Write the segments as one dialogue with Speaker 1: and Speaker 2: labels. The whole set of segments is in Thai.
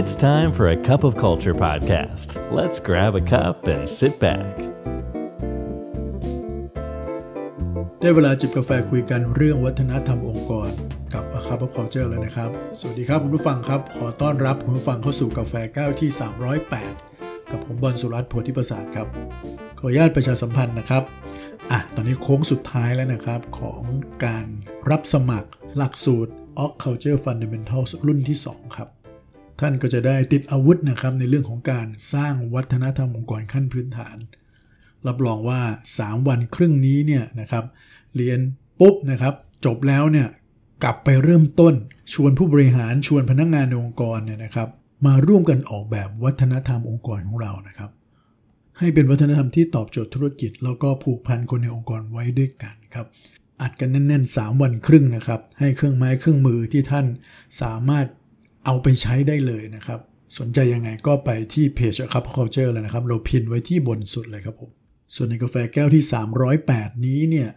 Speaker 1: It's time for a cup of culture podcast. Let's grab a cup and sit back.
Speaker 2: ได้เวลาจิบกาแฟคุยกันเรื่องวัฒนธรรมองค์กร กับ A Cup of Culture แล้วนะครับ สวัสดีครับคุณผู้ฟังครับ ขอต้อนรับคุณผู้ฟังเข้าสู่กาแฟแก้วที่ 308 กับผมบอลสุรัตน์โพธิประสาทครับ ขออนุญาตประชาสัมพันธ์นะครับอะตอนนี้โค้งสุดท้ายแล้วนะครับ ของการรับสมัครหลักสูตร o c Culture Fundamentals รุ่นที่ 2 ครับ ท่านก็จะได้ติดอาวุธนะครับในเรื่องของการสร้างวัฒนธรรมองค์กรขั้นพื้นฐาน รับรองว่า 3 วันครึ่งนี้เนี่ยนะครับ เรียนปุ๊บนะครับ จบแล้วเนี่ยกลับไปเริ่มต้น ชวนผู้บริหารชวนพนักงงานในองค์กรเนี่ยนะครับ มาร่วมกันออกแบบวัฒนธรรมองค์กรของเรานะครับ ให้เป็นวัฒนธรรมที่ตอบโจทย์ธุรกิจ แล้วก็ผูกพันคนในองค์กรไว้ด้วยกันครับอัดกันแน่นๆ 3 วันครึ่งนะครับ ให้เครื่องไม้เครื่องมือที่ท่านสามารถ เอาไปใช้ได้เลยนะครับ สนใจยังไงก็ไปที่เพจครับ culture เลยนะครับ เราพินไว้ที่บนสุดเลยครับผม ส่วนในกาแฟแก้วที่ 308 นี้เนี่ย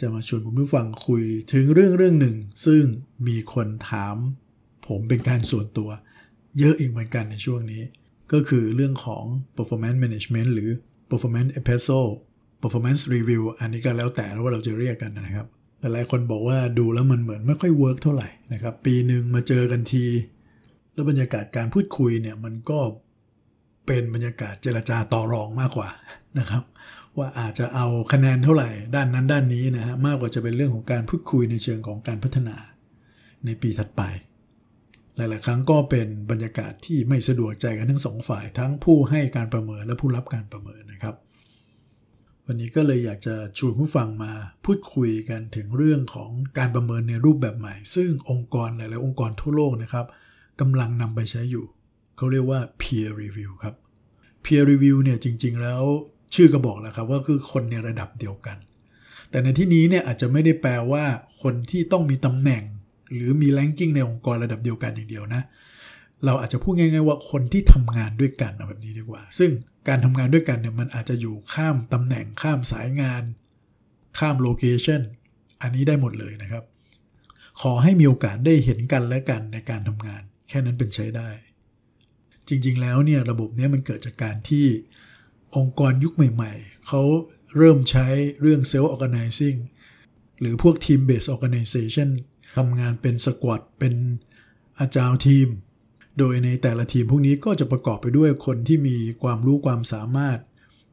Speaker 2: จะมาชวนคุณผู้ฟังคุยถึงเรื่องเรื่องหนึ่ง ซึ่งมีคนถาม ผมเป็นการส่วนตัว เยอะอีกเหมือนกันในช่วงนี้ ก็คือเรื่องของ performance management หรือ performance appraisal performance review อันนี้ก็แล้วแต่ว่าเราจะเรียกกันนะครับ หลายคนบอกว่าดูแล้วมันเหมือนไม่ค่อยเวิร์กเท่าไหร่นะครับ ปีหนึ่งมาเจอกันที แล้วบรรยากาศการพูดคุยเนี่ยมันก็เป็นบรรยากาศเจรจาต่อรองมากกว่านะครับ ว่าอาจจะเอาคะแนนเท่าไหร่ด้านนั้นด้านนี้นะฮะมากกว่าจะเป็นเรื่องของการพูดคุยในเชิงของการพัฒนาในปีถัดไป หลาย ๆ ครั้งก็เป็นบรรยากาศที่ไม่สะดวกใจกันทั้งสองฝ่าย ทั้งผู้ให้การประเมินและผู้รับการประเมินนะครับ วันนี้ก็เลยอยากจะชวนผู้ฟังมาพูดคุยกันถึงเรื่องของการประเมินในรูปแบบใหม่ ซึ่งองค์กรหลาย ๆ องค์กรทั่วโลกนะครับ กำลังนำไปใช้อยู่ เขาเรียกว่า peer review ครับ peer review เนี่ยจริง ๆ แล้วชื่อก็บอกแล้วครับว่าคือคนในระดับเดียวกัน แต่ในที่นี้เนี่ยอาจจะไม่ได้แปลว่าคนที่ต้องมีตำแหน่ง หรือมี ranking ในองค์กรระดับเดียวกันอย่างเดียวนะ เราอาจจะพูดง่าย ๆ ว่าคนที่ทำงานด้วยกันแบบนี้ดีกว่า ซึ่งการทำงานด้วยกันเนี่ยมันอาจจะอยู่ข้ามตำแหน่งข้ามสายงาน ข้ามโลเคชันอันนี้ได้หมดเลยนะครับขอให้มีโอกาสได้เห็นกันและกันในการทำงาน แค่นั้นเป็นใช้ได้ จริงๆแล้วเนี่ยระบบนี้มันเกิดจากการที่องค์กรยุคใหม่ ๆ เขาเริ่มใช้เรื่อง self organizing หรือพวก team based organization ทำงานเป็นสควอตเป็นอาจารย์ทีม โดยในแต่ละทีมพวกนี้ก็จะประกอบไปด้วยคนที่มีความรู้ความสามารถ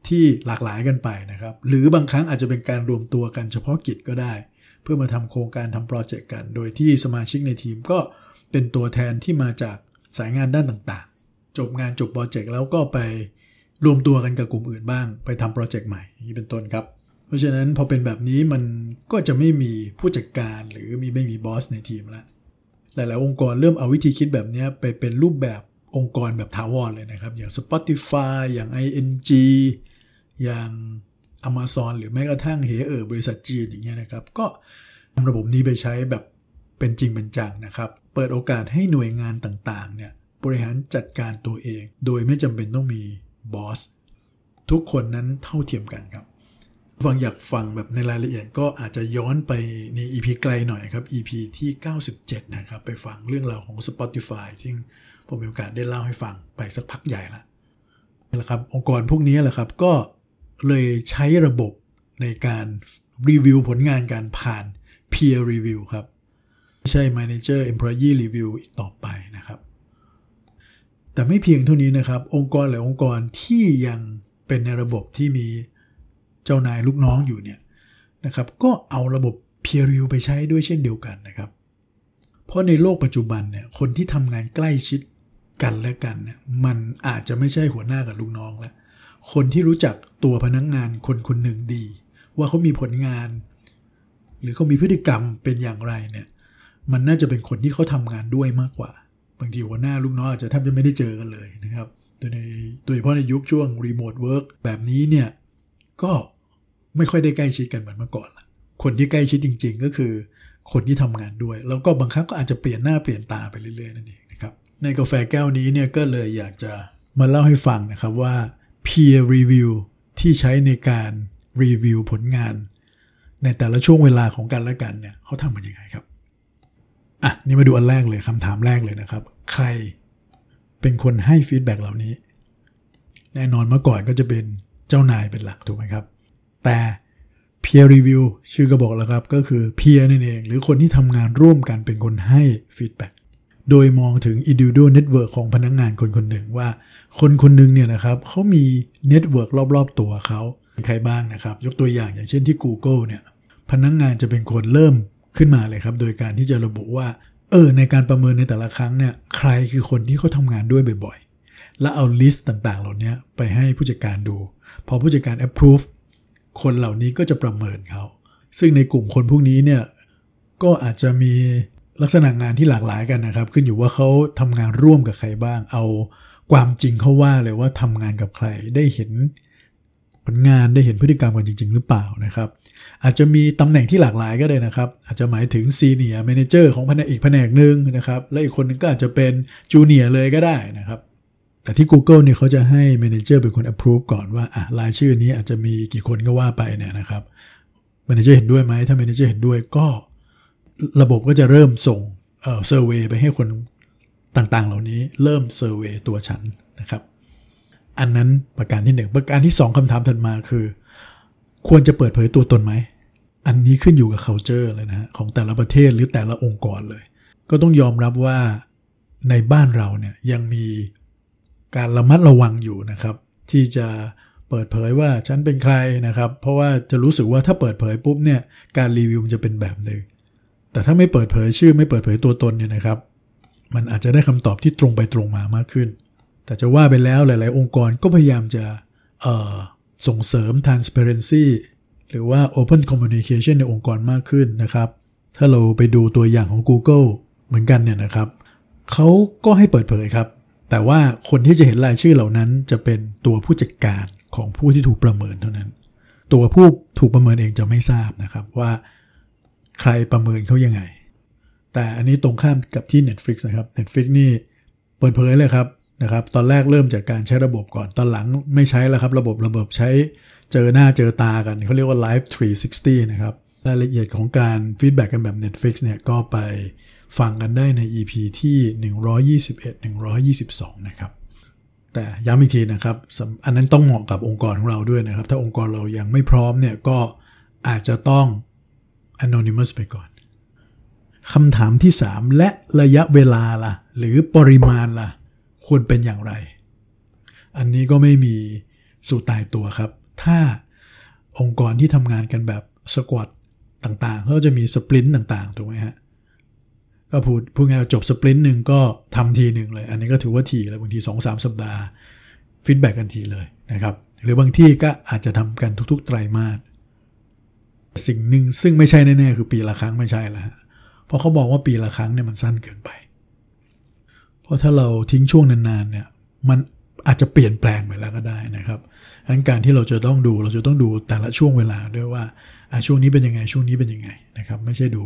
Speaker 2: ที่หลากหลายกันไปนะครับ หรือบางครั้งอาจจะเป็นการรวมตัวกันเฉพาะกิจก็ได้ เพื่อมาทำโครงการทำโปรเจกต์กัน โดยที่สมาชิกในทีมก็ เป็นตัวแทนที่มาจากสายงานด้านต่างๆ จบงานจบโปรเจกต์แล้วก็ไปรวมตัวกันกับกลุ่มอื่นบ้าง ไปทำโปรเจกต์ใหม่อย่างนี้เป็นต้นครับ เพราะฉะนั้นพอเป็นแบบนี้มันก็จะไม่มีผู้จัดการหรือมีไม่มีบอสในทีมละหลายๆ องค์กรเริ่มเอาวิธีคิดแบบนี้ไปเป็นรูปแบบองค์กรแบบถาวรเลยนะครับ อย่าง Spotify อย่าง ING อย่าง Amazon หรือแม้กระทั่งเฮเออบริษัทจีนอย่างเงี้ยนะครับ ก็นำระบบนี้ไปใช้แบบ เป็นจริงเป็นจังนะครับ เปิดโอกาสให้หน่วยงานต่างๆเนี่ยบริหารจัดการตัวเอง โดยไม่จำเป็นต้องมีบอสทุกคนนั้นเท่าเทียมกันครับ ฟังอยากฟังแบบในรายละเอียดก็อาจจะย้อนไปใน EP ไกลหน่อยครับ EP ที่ 97 นะครับ ไปฟังเรื่องราวของ Spotify ซึ่งผมมีโอกาสได้เล่าให้ฟังไปสักพักใหญ่ละนี่แหละครับ องค์กรพวกนี้แหละครับก็เลยใช้ระบบในการรีวิวผลงานการผ่าน peer review ครับ ใช่ manager employee review อีกต่อไปนะครับ แต่ไม่เพียงเท่านี้นะครับ องค์กรหลายองค์กรที่ยังเป็นในระบบที่มีเจ้านายลูกน้องอยู่เนี่ยนะครับ ก็เอาระบบ peer review ไปใช้ด้วยเช่นเดียวกันนะครับ เพราะในโลกปัจจุบันเนี่ยคนที่ทำงานใกล้ชิดกันและกันเนี่ยมันอาจจะไม่ใช่หัวหน้ากับลูกน้องแล้ว คนที่รู้จักตัวพนักงงานคนคนหนึ่งดี ว่าเขามีผลงาน หรือเขามีพฤติกรรมเป็นอย่างไรเนี่ย มันน่าจะเป็นคนที่เขาทำงานด้วยมากกว่า บางทีหัวหน้าลูกน้องอาจจะแทบจะไม่ได้เจอกันเลยนะครับโดยในโดยเฉพาะในยุคช่วง remote work แบบนี้เนี่ยก็ไม่ค่อยได้ใกล้ชิดกันเหมือนเมื่อก่อนละคนที่ใกล้ชิดจริง ๆ ก็คือคนที่ทำงานด้วย แล้วก็บางครั้งก็อาจจะเปลี่ยนหน้าเปลี่ยนตาไปเรื่อยๆนั่นเองนะครับในกาแฟแก้วนี้เนี่ยก็เลยอยากจะมาเล่าให้ฟังนะครับว่า peer review ที่ใช้ในการรีวิวผลงาน ในแต่ละช่วงเวลาของกันและกันเนี่ยเขาทำมันยังไงครับ อะนี่มาดูอันแรกเลยคำถามแรกเลยนะครับ ใครเป็นคนให้ feedback เหล่านี้ แน่นอนเมื่อก่อนก็จะเป็นเจ้านายเป็นหลักถูกไหมครับ แต่ peer review ชื่อก็บอกแล้วครับ ก็คือ peer นั่นเอง หรือคนที่ทำงานร่วมกันเป็นคนให้ feedback โดยมองถึง individual network ของพนักงานคนคนหนึ่งว่า คนคนหนึ่งเนี่ยนะครับเขามี network รอบๆตัวเขาใครบ้างนะครับ ยกตัวอย่างอย่างเช่นที่ Google เนี่ยพนักงงานจะเป็นคนเริ่ม ขึ้นมาเลยครับ โดยการที่จะระบุว่า เออ ในการประเมินในแต่ละครั้งเนี่ย ใครคือคนที่เขาทำงานด้วยบ่อยๆ และเอาลิสต์ต่างๆ เหล่านี้ไปให้ผู้จัดการดู พอผู้จัดการ approve คนเหล่านี้ก็จะประเมินเขา ซึ่งในกลุ่มคนพวกนี้เนี่ย ก็อาจจะมีลักษณะงานที่หลากหลายกันนะครับ ขึ้นอยู่ว่าเขาทำงานร่วมกับใครบ้าง เอาความจริงเขาว่าเลยว่าทำงานกับใคร ได้เห็นผลงานได้เห็นพฤติกรรมกันจริง ๆ หรือเปล่านะครับ อาจจะมีตำแหน่งที่หลากหลายก็ได้นะครับ อาจจะหมายถึง senior manager ของแผนกอีกแผนกหนึ่งนะครับ และอีกคนนึงก็อาจจะเป็น junior เลยก็ได้นะครับ แต่ที่ Google เนี่ยเขาจะให้ manager เป็นคน approve ก่อนว่าอะรายชื่อนี้อาจจะมีกี่คนก็ว่าไปเนี่ยนะครับ manager เห็นด้วยไหมถ้า manager เห็นด้วยก็ระบบก็จะเริ่มส่งเอ่อ survey ไปให้คนต่างๆ เหล่านี้เริ่มเซอร์เวยตัวฉันนะครับ อันนั้นประการที่หนึ่งประการที่สองคำถามถัดมาคือ ควรจะเปิดเผยตัวตนไหม อันนี้ขึ้นอยู่กับ culture เลยนะของแต่ละประเทศหรือแต่ละองค์กรเลย ก็ต้องยอมรับว่าในบ้านเราเนี่ยยังมีการระมัดระวังอยู่นะครับ ที่จะเปิดเผยว่าฉันเป็นใครนะครับ เพราะว่าจะรู้สึกว่าถ้าเปิดเผยปุ๊บเนี่ยการรีวิวมันจะเป็นแบบหนึ่งแต่ถ้าไม่เปิดเผยชื่อไม่เปิดเผยตัวตนเนี่ยนะครับ มันอาจจะได้คำตอบที่ตรงไปตรงมามากขึ้น แต่จะว่าไปแล้วหลาย ๆ องค์กรก็พยายามจะ ส่งเสริม transparency หรือว่า open communication ในองค์กรมากขึ้นนะครับ ถ้าเราไปดูตัวอย่างของ Google เหมือนกันเนี่ยนะครับ เขาก็ให้เปิดเผยครับ แต่ว่าคนที่จะเห็นรายชื่อเหล่านั้นจะเป็นตัวผู้จัดการของผู้ที่ถูกประเมินเท่านั้น ตัวผู้ถูกประเมินเองจะไม่ทราบนะครับว่าใครประเมินเขายังไง แต่อันนี้ตรงข้ามกับที่ Netflix นะครับ Netflix นี่เปิดเผยเลยครับ นะครับตอนแรกเริ่มจากการใช้ระบบก่อนตอนหลังไม่ใช้แล้วครับ ระบบระบบใช้เจอหน้าเจอตากันเขาเรียกว่า Live 360 นะครับรายละเอียดของการ feedback กันแบบ Netflix เนี่ยก็ไปฟังกันได้ใน EP ที่ 121 122 นะครับ แต่ย้ำอีกทีนะครับ อันนั้นต้องเหมาะกับองค์กรของเราด้วยนะครับ ถ้าองค์กรเรายังไม่พร้อมเนี่ยก็อาจจะต้อง anonymous ไปก่อนคำถามที่ 3 และระยะเวลาล่ะ หรือปริมาณล่ะ ควรเป็นอย่างไร อันนี้ก็ไม่มีสู่ตายตัวครับ ถ้าองค์กรที่ทำงานกันแบบสควอตต่างๆเขาจะมีสปรินต์ต่างๆ ถูกไหมฮะ ก็พูดพูดง่ายจบ sprint หนึ่งก็ทำทีหนึ่งเลย อันนี้ก็ถือว่าถี่แล้วบางที่ 2-3 สัปดาห์ feedback กันทีเลยนะครับ หรือบางที่ก็อาจจะทำกันทุกๆ ไตรมาสสิ่งหนึ่งซึ่งไม่ใช่แน่ๆคือปีละครั้งไม่ใช่แล้วเพราะเขาบอกว่าปีละครั้งเนี่ยมันสั้นเกินไป เพราะถ้าเราทิ้งช่วงนานๆเนี่ยมันอาจจะเปลี่ยนแปลงไปแล้วก็ได้นะครับดังการที่เราจะต้องดูเราจะต้องดูแต่ละช่วงเวลาด้วยว่าช่วงนี้เป็นยังไงช่วงนี้เป็นยังไงนะครับไม่ใช่ดู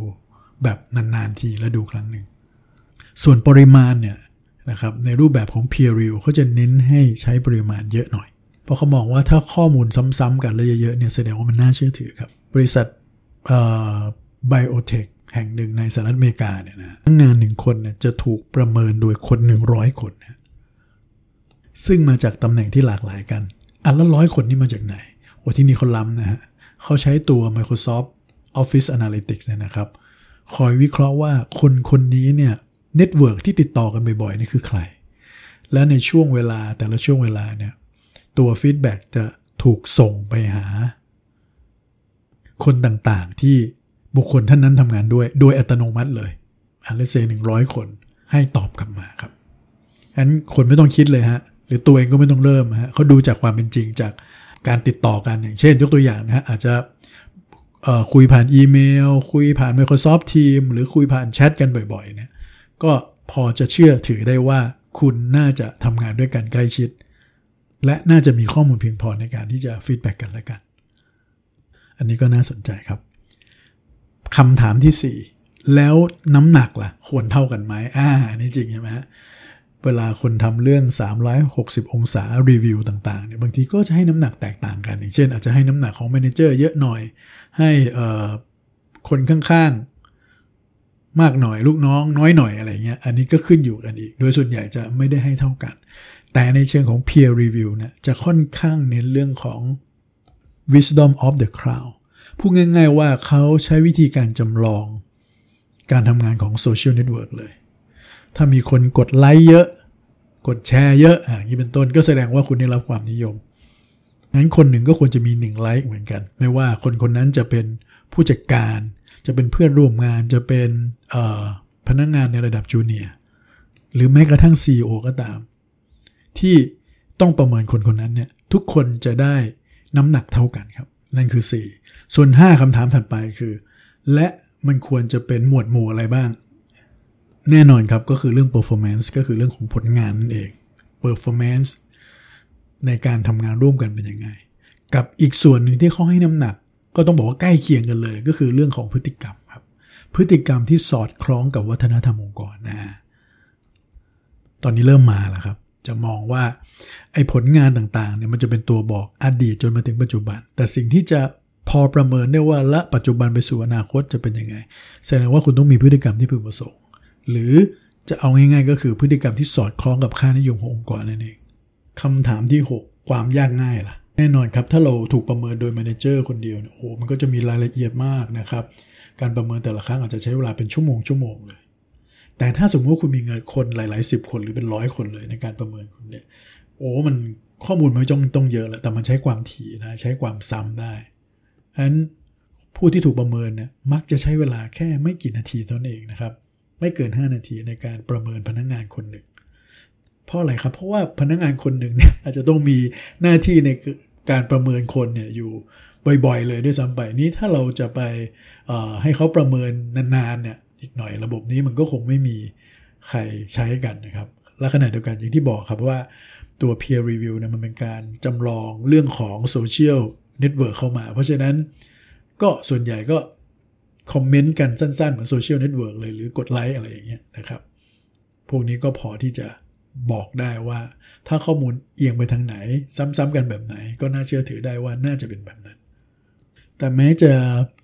Speaker 2: แบบนานๆทีแล้วดูครั้งหนึ่ง ส่วนปริมาณเนี่ยนะครับในรูปแบบของ peer review เขาจะเน้นให้ใช้ปริมาณเยอะหน่อย เพราะเขามองว่าถ้าข้อมูลซ้ำๆกันเลยเยอะๆเนี่ยแสดงว่ามันน่าเชื่อถือครับ บริษัทไบโอเทค แห่งหนึ่งในสหรัฐอเมริกาเนี่ยนะงานหนึ่งคนเนี่ยจะถูกประเมินโดยคนหนึ่งร้อยคนนะซึ่งมาจากตำแหน่งที่หลากหลายกัน อะแล้วร้อยคนนี่มาจากไหนโอ้ที่นี่เขาล้ำนะฮะเขาใช้ตัว Microsoft Office Analytics เนี่ยนะครับ คอยวิเคราะห์ว่าคนคนนี้เนี่ย network ที่ติดต่อกันบ่อยๆนี่คือใคร และในช่วงเวลาแต่ละช่วงเวลาเนี่ยตัว feedback จะถูกส่งไปหา คนต่างๆที่ บุคคลท่านนั้นทำงานด้วย โดยอัตโนมัติเลย at least หนึ่งร้อยคนให้ตอบกลับมาครับอันคนไม่ต้องคิดเลยฮะ หรือตัวเองก็ไม่ต้องเริ่มฮะเขาดูจากความเป็นจริงจากการติดต่อกันอย่างเช่น ยกตัวอย่างนะฮะอาจจะคุยผ่านอีเมล คุยผ่าน Microsoft Teams หรือคุยผ่านแชทกันบ่อยๆเนี่ยก็พอจะเชื่อถือได้ว่าคุณน่าจะทำงานด้วยกันใกล้ชิด และน่าจะมีข้อมูลเพียงพอในการที่จะ feedback กันและกัน อันนี้ก็น่าสนใจครับ คำถามที่ 4 แล้วน้ำหนักล่ะ ควรเท่ากันไหมอ่านี่จริงใช่ไหมเวลาคนทำเรื่อง 360 องศารีวิวต่างๆเนี่ยบางทีก็จะให้น้ำหนักแตกต่างกัน อย่างเช่น อาจจะให้น้ำหนักของแมเนเจอร์เยอะหน่อย ให้คนข้างๆ มากหน่อยลูกน้องน้อยหน่อยอะไรเงี้ยอันนี้ก็ขึ้นอยู่กันอีก โดยส่วนใหญ่จะไม่ได้ให้เท่ากัน แต่ในเชิงของ peer review เนี่ยจะค่อนข้างเน้นเรื่องของ wisdom of the crowd พูดง่ายๆว่าเขาใช้วิธีการจำลอง การทำงานของ social network เลย ถ้ามีคนกดไลค์เยอะ กดแชร์เยอะอ่านี้เป็นต้นก็แสดงว่าคุณได้รับความนิยม งั้นคนหนึ่งก็ควรจะมีหนึ่งไลค์เหมือนกัน ไม่ว่าคนคนนั้นจะเป็นผู้จัดการ จะเป็นเพื่อนร่วมงาน จะเป็นพนักงานในระดับ junior หรือแม้กระทั่ง CEO ก็ตาม ที่ต้องประเมินคนคนนั้นเนี่ยทุกคนจะได้น้ำหนักเท่ากันครับ นั่นคือ 4 ส่วน 5คำถามถัดไปคือ และมันควรจะเป็นหมวดหมู่อะไรบ้าง แน่นอนครับก็คือเรื่อง performance ก็คือเรื่องของผลงานนั่นเอง performance ในการทำงานร่วมกันเป็นยังไง กับอีกส่วนหนึ่งที่เขาให้น้ำหนัก ก็ต้องบอกว่าใกล้เคียงกันเลย ก็คือเรื่องของพฤติกรรมครับ พฤติกรรมที่สอดคล้องกับวัฒนธรรมองค์กรนะตอนนี้เริ่มมาแล้วครับ จะมองว่าไอ้ผลงานต่างๆเนี่ยมันจะเป็นตัวบอกอดีตจนมาถึงปัจจุบัน แต่สิ่งที่จะพอประเมินได้ว่าละปัจจุบันไปสู่อนาคตจะเป็นยังไง แสดงว่าคุณต้องมีพฤติกรรมที่พึงประสงค์ หรือจะเอาง่ายๆ ก็คือพฤติกรรมที่สอดคล้องกับค่านิยมขององค์กรนั่นเองคำถามที่ 6 ความยากง่ายล่ะ แน่นอนครับ ถ้าเราถูกประเมินโดยแมเนเจอร์คนเดียวเนี่ยโอ้มันก็จะมีรายละเอียดมากนะครับ การประเมินแต่ละครั้งอาจจะใช้เวลาเป็นชั่วโมงชั่วโมงเลย แต่ถ้าสมมติว่าคุณมีเงินคนหลายๆสิบคนหรือเป็นร้อยคนเลยในการประเมินคุณเนี่ย โอ้ มันข้อมูลมันไม่ต้องต้องเยอะแล้วแต่มันใช้ความถี่นะใช้ความซ้ำได้ฉะนั้นผู้ที่ถูกประเมินเนี่ยมักจะใช้เวลาแค่ไม่กี่นาทีเท่านั้นเองนะครับ ไม่เกิน 5 นาทีในการประเมินพนักงงานคนหนึ่ง เพราะอะไรครับ เพราะว่าพนักงงานคนหนึ่งเนี่ยอาจจะต้องมีหน้าที่ในการประเมินคนเนี่ยอยู่บ่อยๆ เลยด้วยซ้ำไปนี้ถ้าเราจะไปให้เขาประเมินนานๆเนี่ย อีกหน่อยระบบนี้มันก็คงไม่มีใครใช้กันนะครับ และขณะเดียวกันอย่างที่บอกครับว่าตัว peer review เนี่ยมันเป็นการจำลองเรื่องของ social network เข้ามา เพราะฉะนั้นก็ส่วนใหญ่ก็คอมเมนต์กันสั้นๆ เหมือน social network เลยหรือกดไลค์อะไรอย่างเงี้ยนะครับ พวกนี้ก็พอที่จะบอกได้ว่า ถ้าข้อมูลเอียงไปทางไหน ซ้ำๆกันแบบไหน ก็น่าเชื่อถือได้ว่าน่าจะเป็นแบบนั้น แต่แม้จะ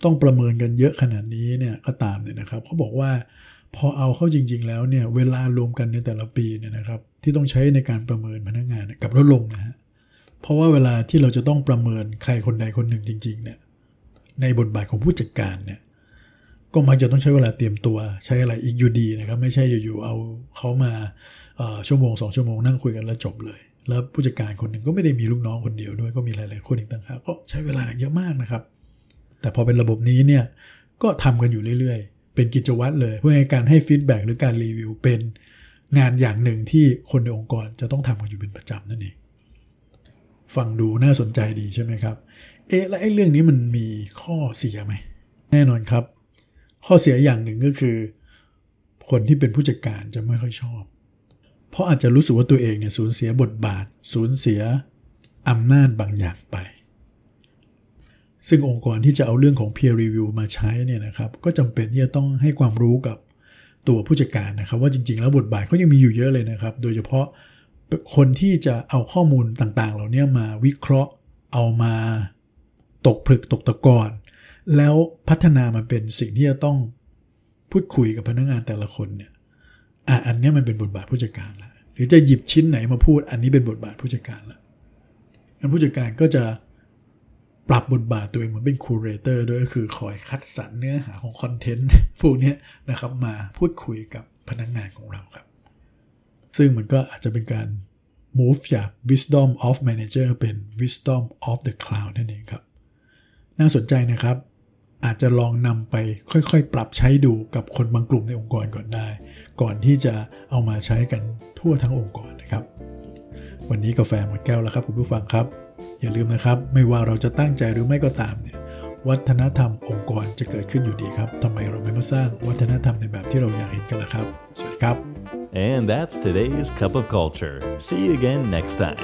Speaker 2: ต้องประเมินกันเยอะขนาดนี้เนี่ยก็ตามเนี่ยนะครับเขาบอกว่าพอเอาเข้าจริง ๆ แล้วเนี่ยเวลารวมกันในแต่ละปีเนี่ยนะครับ ที่ต้องใช้ในการประเมินพนักงานกับลดลงนะฮะเพราะว่าเวลาที่เราจะต้องประเมินใครคนใดคนหนึ่งจริง ๆ เนี่ย ในบทบาทของผู้จัดการเนี่ย ก็มักจะต้องใช้เวลาเตรียมตัวใช้อะไรอีกอยู่ดีนะครับ ไม่ใช่อยู่ๆเอาเขามาชั่วโมงสองชั่วโมงนั่งคุยกันแล้วจบเลย แล้วผู้จัดการคนหนึ่งก็ไม่ได้มีลูกน้องคนเดียวด้วยก็มีหลายๆคนอีกต่างหากก็ใช้เวลาเยอะมากนะครับ แต่พอเป็นระบบนี้เนี่ยก็ทำกันอยู่เรื่อยๆ เป็นกิจวัตรเลย เพื่อให้การให้ feedback หรือการรีวิวเป็นงานอย่างหนึ่งที่คนในองค์กรจะต้องทำกันอยู่เป็นประจำนั่นเองฟังดูน่าสนใจดีใช่ไหมครับ เอ๊ะแล้วไอ้เรื่องนี้มันมีข้อเสียไหม แน่นอนครับ ข้อเสียอย่างหนึ่งก็คือ คนที่เป็นผู้จัดการจะไม่ค่อยชอบ เพราะอาจจะรู้สึกว่าตัวเองเนี่ยสูญเสียบทบาท สูญเสียอำนาจบางอย่างไป ซึ่งองค์กรที่จะเอาเรื่องของ peer review มาใช้เนี่ยนะครับก็จำเป็นที่จะต้องให้ความรู้กับตัวผู้จัดการนะครับ ว่าจริงๆ แล้วบทบาทเขายังมีอยู่เยอะเลยนะครับ โดยเฉพาะคนที่จะเอาข้อมูลต่างๆ เหล่านี้มาวิเคราะห์เอามาตกผลึกตกตะกอนแล้วพัฒนามาเป็นสิ่งที่จะต้องพูดคุยกับพนักงานแต่ละคนเนี่ยอะอันนี้มันเป็นบทบาทผู้จัดการละหรือจะหยิบชิ้นไหนมาพูดอันนี้เป็นบทบาทผู้จัดการละงั้นผู้จัดการก็จะ ปรับบทบาทตัวเองเหมือนเป็นคูเรเตอร์ด้วยก็คือคอยคัดสรรเนื้อหาของคอนเทนต์พวกนี้นะครับมาพูดคุยกับพนักงานของเราครับ ซึ่งมันก็อาจจะเป็นการ move จาก wisdom of manager เป็น wisdom of the cloud นั่นเองครับ น่าสนใจนะครับ อาจจะลองนำไปค่อยๆ ปรับใช้ดูกับคนบางกลุ่มในองค์กรก่อนได้ ก่อนที่จะเอามาใช้กันทั่วทั้งองค์กรนะครับ วันนี้กาแฟหมดแก้วแล้วครับคุณผู้ฟังครับ อย่าลืมนะครับ ไม่ว่าเราจะตั้งใจหรือไม่ก็ตามเนี่ยวัฒนธรรมองค์กรจะเกิดขึ้นอยู่ดีครับทำไมเราไม่มาสร้างวัฒนธรรมในแบบที่เราอยากเห็นกันล่ะครับสวัสดีครับ
Speaker 1: And that's today's cup of culture. See you again next time.